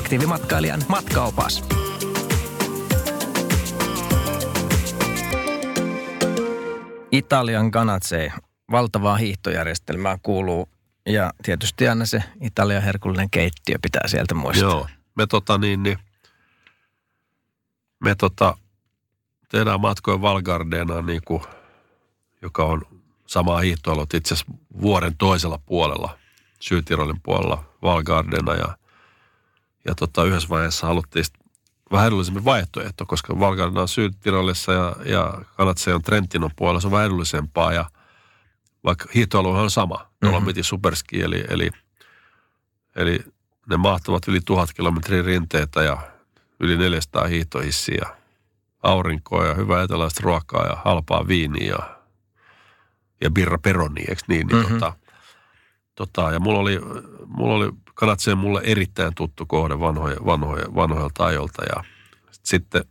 Aktiivimatkailijan matkaopas. Italian Ganazee. Valtavaa hiihtojärjestelmää kuuluu ja tietysti aina se Italian herkullinen keittiö pitää sieltä muistaa. Joo, me tota niin, niin me tota, tehdään matkoja Valgardeena, niin kuin, joka on sama hiihtoalue itse asiassa vuoren toisella puolella, Syytirolin puolella Valgardena ja, ja tota, yhdessä vaiheessa haluttiin vähän edullisemmin vaihtoehto, koska Valgardena on Syytirolissa ja, ja Kanatse on Trentinon puolella, se on vähän edullisempaa ja vaikka hiihtoalue on sama, mm-hmm. superski, eli, eli, eli ne mahtavat yli tuhat kilometrin rinteitä ja yli 400 hiihtohissiä, aurinkoa ja hyvää eteläistä ruokaa ja halpaa viiniä ja, ja birra peroni, eikö niin? niin mm-hmm. tota, tota, ja mulla oli, mulla oli Kanatseen mulle erittäin tuttu kohde vanhoja, vanhoja, vanhoilta ajolta ja sitten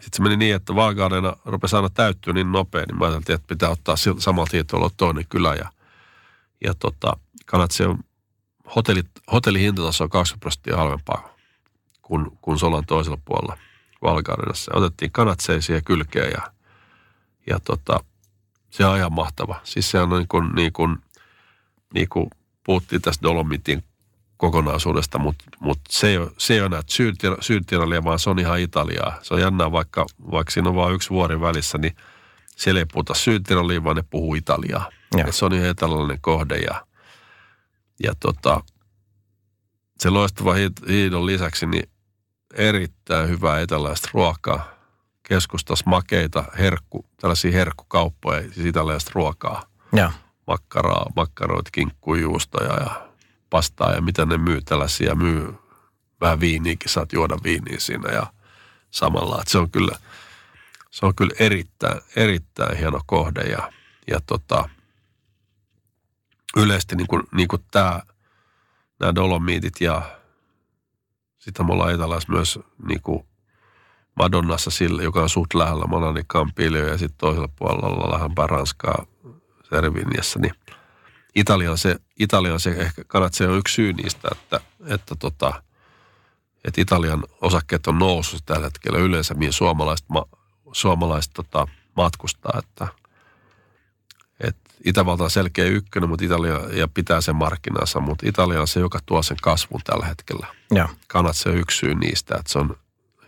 sitten se meni niin, että Valgaarena rupesi aina täyttyä niin nopea, niin mä ajattelin, että pitää ottaa samalta hiihtoilla toinen kylä. Ja, ja tota, Kanatse on hotelli, hotellihintataso on 20 prosenttia halvempaa kuin, kuin Solan toisella puolella Valgaarenassa. Otettiin Kanatseen siihen kylkeen ja, ja tota, se on ihan mahtava. Siis se on niin kuin, niin kuin, niin kuin puhuttiin tästä Dolomitin kokonaisuudesta, mutta mut se, ei ole, se ei ole enää Syytiralia, vaan se on ihan Italiaa. Se on jännää, vaikka, vaikka siinä on vain yksi vuori välissä, niin siellä ei puhuta Syytiralia, vaan ne puhuu Italiaa. Ja. Se on ihan eteläinen kohde ja, ja tota, se loistava hiidon lisäksi niin erittäin hyvää eteläistä ruokaa. Keskustas makeita, herkku, tällaisia herkkukauppoja, siis italialaista ruokaa. Ja. Makkaraa, makkaroit, kinkkujuustoja ja pastaa ja mitä ne myy tällaisia, myy vähän viiniäkin, saat juoda viiniä siinä ja samalla. Että se on kyllä, se on kyllä erittäin, erittäin hieno kohde ja, ja tota, yleisesti niin kuin, niin kuin tämä, nämä Dolomiitit ja sitten me ollaan Etelässä myös niin kuin Madonnassa sillä, joka on suht lähellä Campilio ja sitten toisella puolella lähempää Ranskaa Serviniassa, niin – Italia on se, Italia on se ehkä se on yksi syy niistä, että, että, tota, että Italian osakkeet on noussut tällä hetkellä yleensä, mihin suomalaiset, ma, suomalaiset tota, matkustaa, että, että Itävalta on selkeä ykkönen, mutta Italia ja pitää sen markkinansa, mutta Italia on se, joka tuo sen kasvun tällä hetkellä. Ja. se on yksi syy niistä, että se on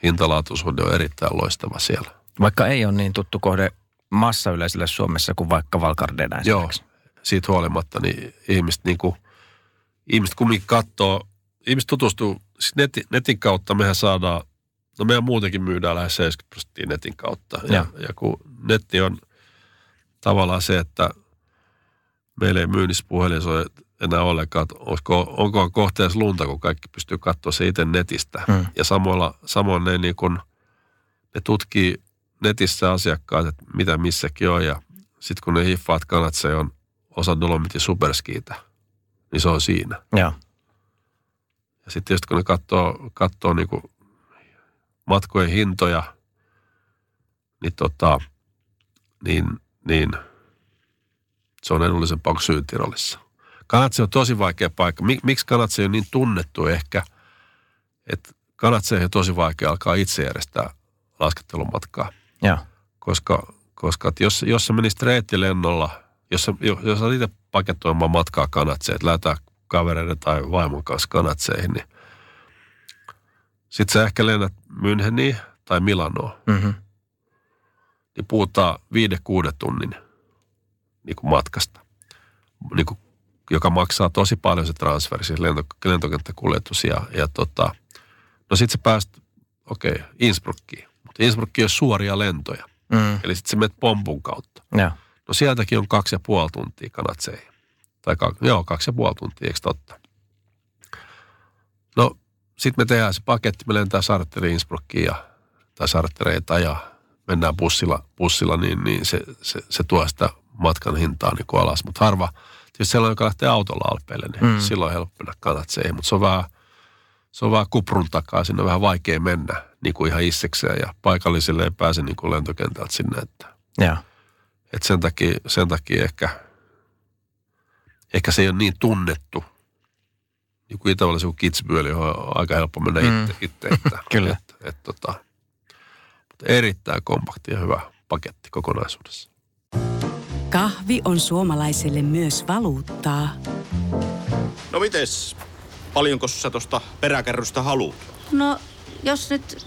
hintalaatuisuuden on erittäin loistava siellä. Vaikka ei ole niin tuttu kohde massayleisölle Suomessa kuin vaikka Valkardena. Joo, siitä huolimatta, niin ihmiset, niin kuin, ihmiset kumminkin katsoo, ihmiset tutustuu, siis netin, netin kautta mehän saadaan, no meidän muutenkin myydään lähes 70 prosenttia netin kautta. Ja, ja, ja kun netti on tavallaan se, että meillä ei myynnissä puhelin ole enää ollenkaan, että olisiko, onko kohteessa lunta, kun kaikki pystyy katsoa se itse netistä. Hmm. Ja samoilla, samoin ne, niin kun, ne tutkii netissä asiakkaat, että mitä missäkin on ja sitten kun ne hiffaat kanat, se on osa Dolomitin superskiitä, niin se on siinä. Ja, ja sitten just kun ne katsoo, katsoo niinku matkojen hintoja, niin, tota, niin, niin se on edullisempaa kuin Syytirolissa. Kanatse on tosi vaikea paikka. Miksi Kanatse on niin tunnettu ehkä, että Kanatse on tosi vaikea alkaa itse järjestää laskettelumatkaa. Ja. Koska, koska jos, jos se menisi reittilennolla – jos, jos olet itse paketoimaan matkaa kanatseen, että lähdetään kavereiden tai vaimon kanssa kanatseihin, niin sitten sä ehkä lennät Müncheniin tai Milanoon. Mm-hmm. Niin puhutaan viide kuuden tunnin niin kuin matkasta, niin kuin, joka maksaa tosi paljon se transferi, siis lento, lentokenttäkuljetus. Ja, ja tota, no sitten sä pääst, okei, okay, Innsbruckiin. Mutta Innsbruckiin on suoria lentoja. Mm. Eli sitten sä menet pompun kautta. Ja. No sieltäkin on kaksi ja puoli tuntia kanatseihin. Tai ka, joo, kaksi ja puoli tuntia, eikö totta? No sitten me tehdään se paketti, me lentää Sarteri Innsbruckiin ja, tai Sartereita ja mennään bussilla, bussilla niin, niin se, se, se, tuo sitä matkan hintaa niin alas. Mutta harva, tietysti sellainen, joka lähtee autolla alpeille, niin mm. silloin on helppo mennä kanatseihin. Mutta se on vähän, se on vähän kuprun takaa, sinne on vähän vaikea mennä niin kuin ihan issekseen ja paikallisille ei pääse niin kuin lentokentältä sinne. Että, Joo. Että sen, takia, sen takia ehkä, ehkä se ei ole niin tunnettu. Niin kuin Itävallassa kuin Kitzbühel, johon on aika helppo mennä Mm. itse. itse että, Kyllä. Että, että, tota, mutta erittäin kompakti ja hyvä paketti kokonaisuudessa. Kahvi on suomalaiselle myös valuuttaa. No mites, paljonko sä tosta peräkärrystä haluat? No, jos nyt